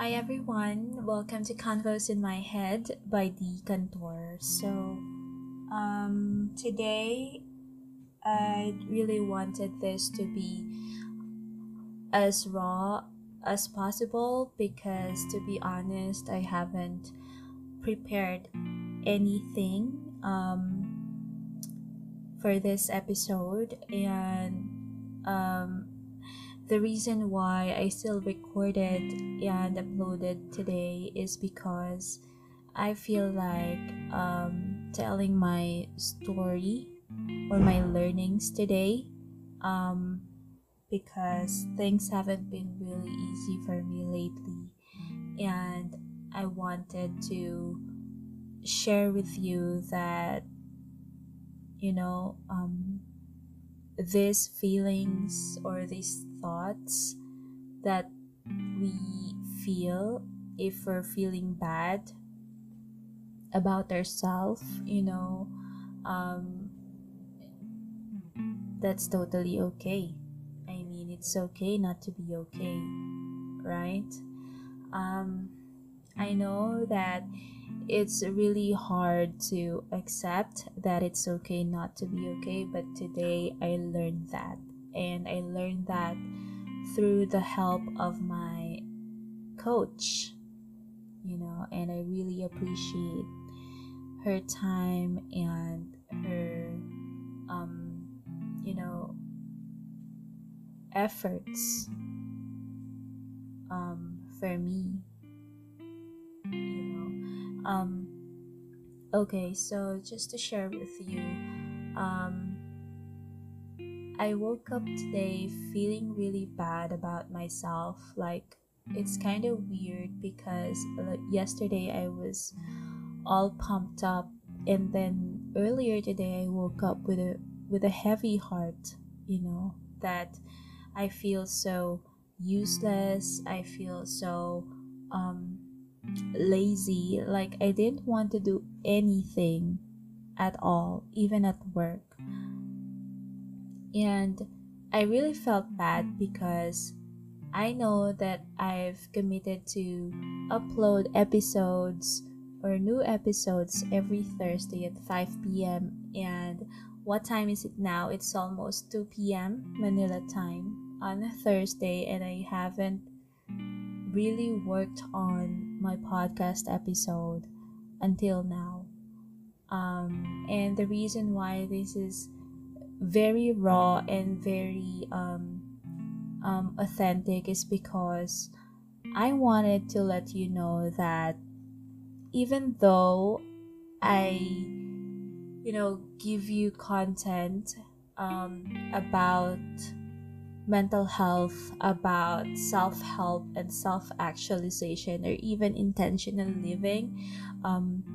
Hi everyone, welcome to Convos in My Head by D. Cantor. So, um, today I really wanted this to be as raw as possible because, to be honest, I haven't prepared anything um, for this episode, and um, the reason why I still recorded and uploaded today is because I feel like um, telling my story or my learnings today um, because things haven't been really easy for me lately. And I wanted to share with you that you know um, these feelings or these thoughts that we feel if we're feeling bad about ourselves, you know, um, that's totally okay. I mean, it's okay not to be okay, right? Um, I know that it's really hard to accept that it's okay not to be okay, but today I learned that. And I learned that through the help of my coach, you know, and I really appreciate her time and her, um, you know, efforts um, for me um okay so just to share with you um i woke up today feeling really bad about myself. Like it's kind of weird because yesterday i was all pumped up and then earlier today i woke up with a with a heavy heart you know that i feel so useless. I feel so um lazy. Like, I didn't want to do anything at all, even at work. And I really felt bad because I know that I've committed to upload episodes or new episodes every Thursday at 5 p.m. And what time is it now? It's almost 2 p.m. Manila time on a Thursday, and I haven't really worked on my podcast episode until now. Um, and the reason why this is very raw and very um, um, authentic is because I wanted to let you know that even though I, you know, give you content um, about mental health, about self help and self actualization, or even intentional living um,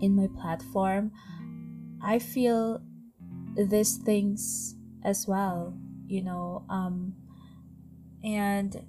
in my platform, I feel these things as well, you know. Um, and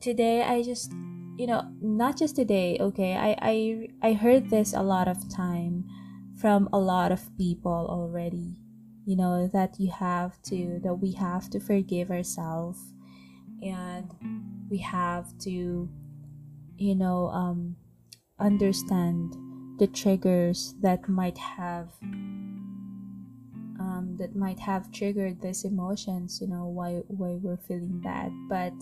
today, I just, you know, not just today, okay, I, I, I heard this a lot of time from a lot of people already you know that you have to that we have to forgive ourselves. And we have to you know um understand the triggers that might have um, that might have triggered these emotions you know why why we're feeling bad. But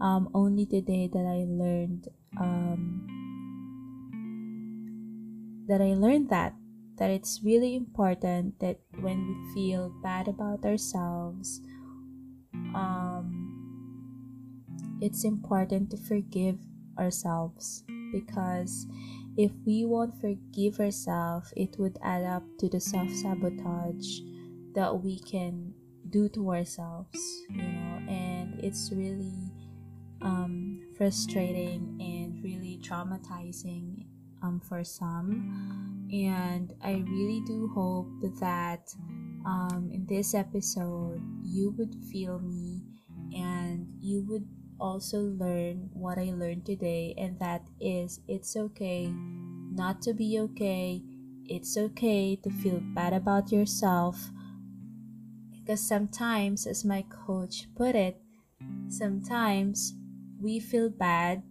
um, only today that i learned um, that i learned that that it's really important that when we feel bad about ourselves, um, it's important to forgive ourselves. Because if we won't forgive ourselves, it would add up to the self sabotage that we can do to ourselves, you know, and it's really um, frustrating and really traumatizing um, for some. And I really do hope that um, in this episode you would feel me and you would also learn what I learned today, and that is it's okay not to be okay. It's okay to feel bad about yourself. Because sometimes, as my coach put it, sometimes we feel bad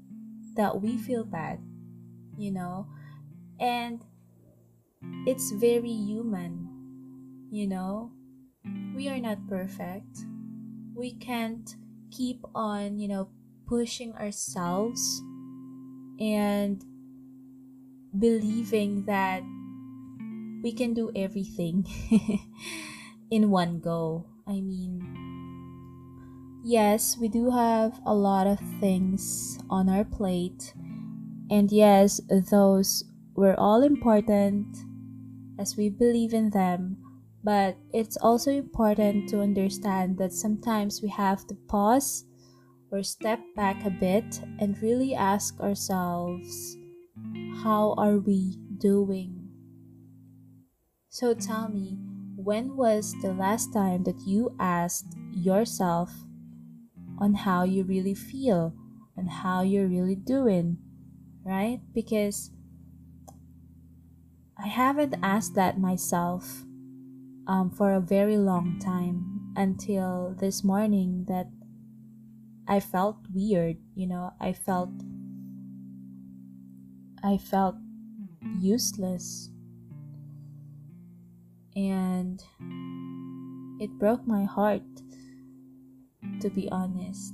that we feel bad, you know? And it's very human, you know? We are not perfect. We can't keep on, you know, pushing ourselves and believing that we can do everything in one go. I mean, yes, we do have a lot of things on our plate, and yes, those were all important as we believe in them. But it's also important to understand that sometimes we have to pause or step back a bit and really ask ourselves, how are we doing? So tell me, when was the last time that you asked yourself on how you really feel and how you're really doing, right? Because I haven't asked that myself um, for a very long time until this morning that I felt weird, you know, I felt I felt useless. And it broke my heart to be honest.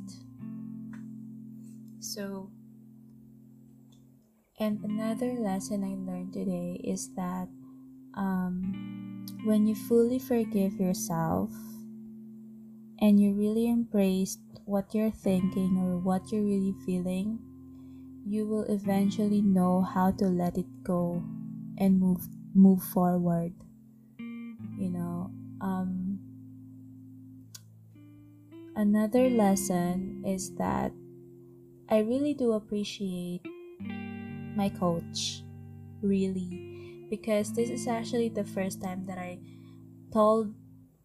So and another lesson i learned today is that um, when you fully forgive yourself and you really embrace what you're thinking or what you're really feeling you will eventually know how to let it go and move move forward you know? Um, another lesson is that i really do appreciate my coach really. Because this is actually the first time that i told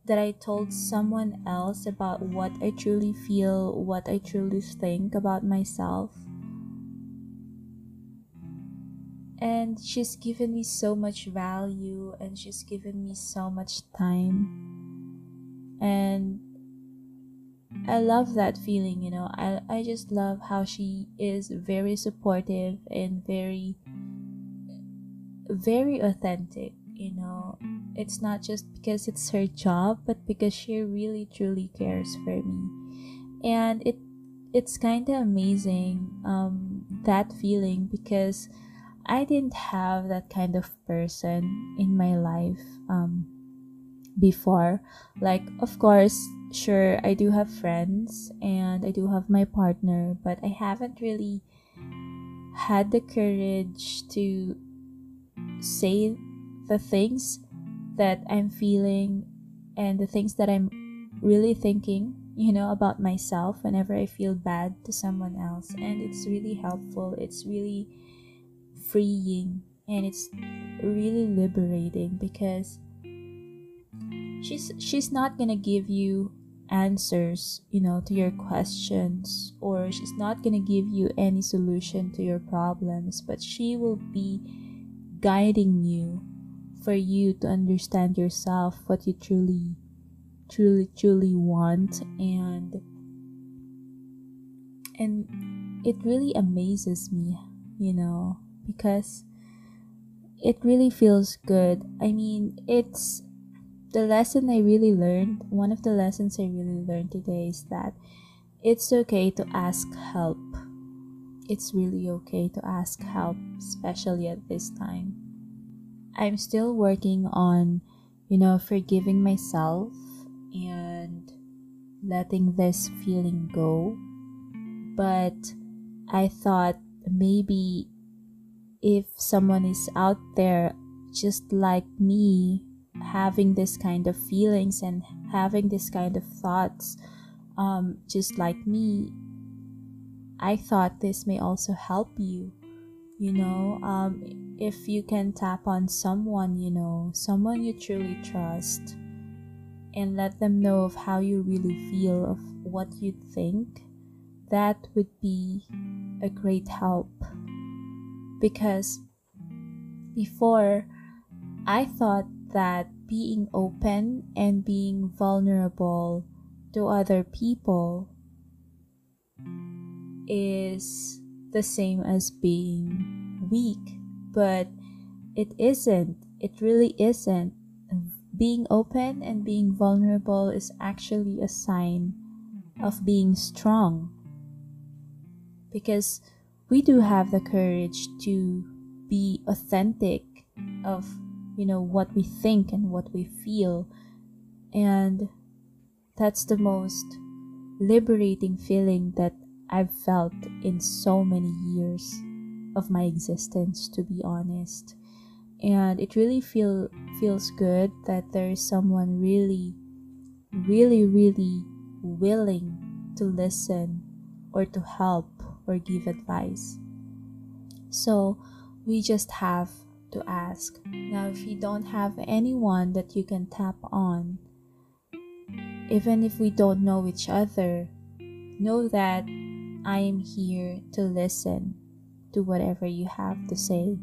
that i told someone else about what i truly feel what i truly think about myself. And she's given me so much value and she's given me so much time. And I love that feeling, you know. I I just love how she is very supportive and very very authentic, you know. It's not just because it's her job, but because she really truly cares for me. And it it's kind of amazing um that feeling because I didn't have that kind of person in my life um, before. Like, of course, sure, I do have friends and I do have my partner, but I haven't really had the courage to say the things that I'm feeling and the things that I'm really thinking, you know, about myself whenever I feel bad to someone else. And it's really helpful. It's really freeing and it's really liberating because she's she's not gonna give you answers you know to your questions or she's not gonna give you any solution to your problems but she will be guiding you for you to understand yourself what you truly truly truly want and and it really amazes me you know because it really feels good. I mean, it's the lesson I really learned. One of the lessons I really learned today is that it's okay to ask help. It's really okay to ask help, especially at this time. I'm still working on, you know, forgiving myself and letting this feeling go. But I thought maybe if someone is out there just like me having this kind of feelings and having this kind of thoughts um, just like me i thought this may also help you you know? Um, if you can tap on someone you know someone you truly trust and let them know of how you really feel of what you think that would be a great help. Because before I thought that being open and being vulnerable to other people is the same as being weak, but it isn't. It really isn't. Being open and being vulnerable is actually a sign of being strong. Because we do have the courage to be authentic of you know what we think and what we feel. And that's the most liberating feeling that I've felt in so many years of my existence to be honest. And it really feel feels good that there is someone really really really willing to listen or to help or give advice. So we just have to ask now if you don't have anyone that you can tap on even if we don't know each other know that I am here to listen to whatever you have to say.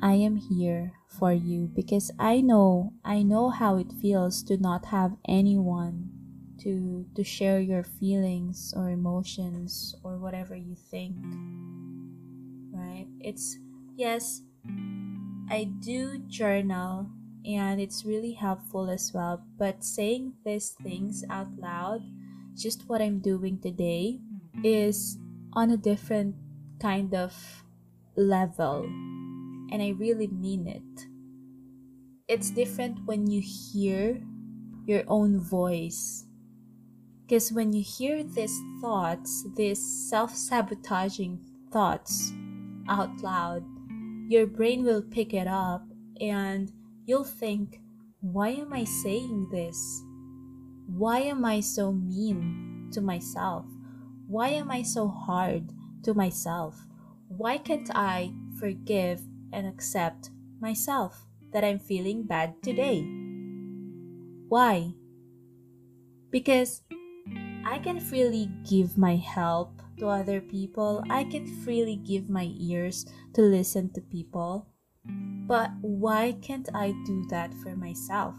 I am here for you because I know I know how it feels to not have anyone to to share your feelings or emotions or whatever you think. Right? It's yes, I do journal and it's really helpful as well, but saying these things out loud just what I'm doing today is on a different kind of level. And I really mean it. It's different when you hear your own voice. Because when you hear these thoughts, these self sabotaging thoughts out loud, your brain will pick it up and you'll think, why am I saying this? Why am I so mean to myself? Why am I so hard to myself? Why can't I forgive and accept myself that I'm feeling bad today? Why? Because I can freely give my help to other people, I can freely give my ears to listen to people. But why can't I do that for myself?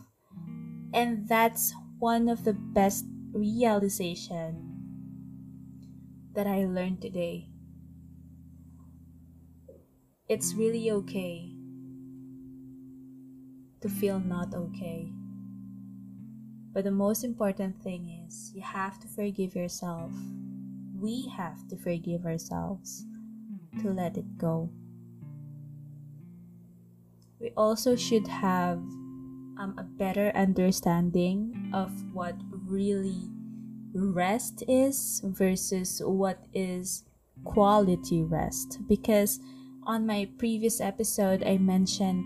And that's one of the best realization that I learned today. It's really okay to feel not okay. But the most important thing is you have to forgive yourself. We have to forgive ourselves to let it go. We also should have um, a better understanding of what really rest is versus what is quality rest because on my previous episode I mentioned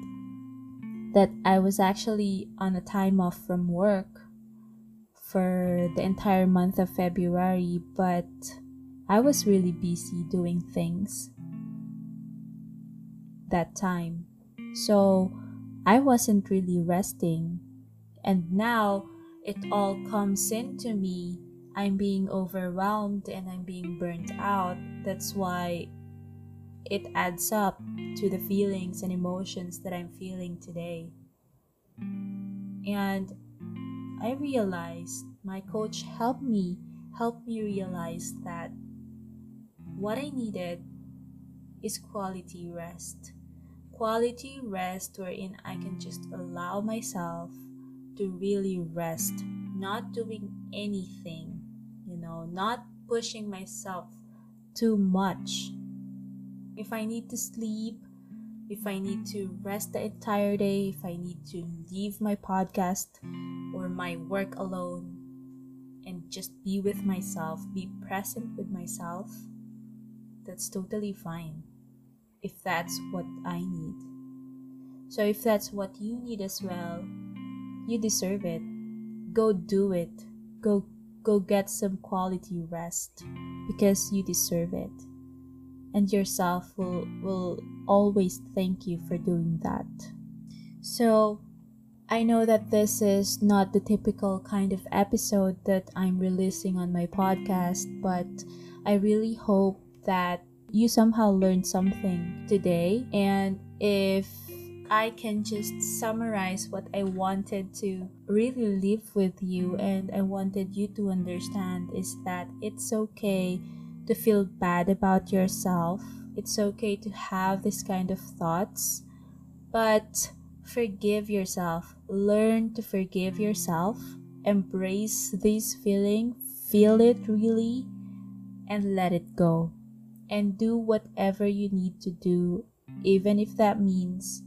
that I was actually on a time off from work for the entire month of February but I was really busy doing things that time so I wasn't really resting. And now it all comes into me. I'm being overwhelmed and I'm being burnt out. That's why it adds up to the feelings and emotions that I'm feeling today. And I realized my coach helped me, helped me realize that what I needed is quality rest quality rest wherein I can just allow myself to really rest, not doing anything, you know, not pushing myself too much. If I need to sleep, if I need to rest the entire day, if I need to leave my podcast or my work alone and just be with myself, be present with myself, that's totally fine if that's what I need. So if that's what you need as well, you deserve it. Go do it. Go go get some quality rest because you deserve it. And yourself will will always thank you for doing that. So I know that this is not the typical kind of episode that I'm releasing on my podcast, but I really hope that you somehow learned something today. And if I can just summarize what I wanted to really live with you and I wanted you to understand is that it's okay to feel bad about yourself. It's okay to have this kind of thoughts, but forgive yourself. Learn to forgive yourself. Embrace this feeling, feel it really, and let it go. And do whatever you need to do, even if that means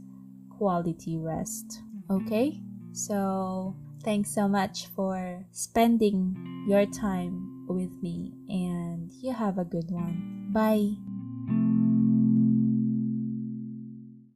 quality rest. Mm-hmm. Okay? So, thanks so much for spending your time with me, and you have a good one. Bye.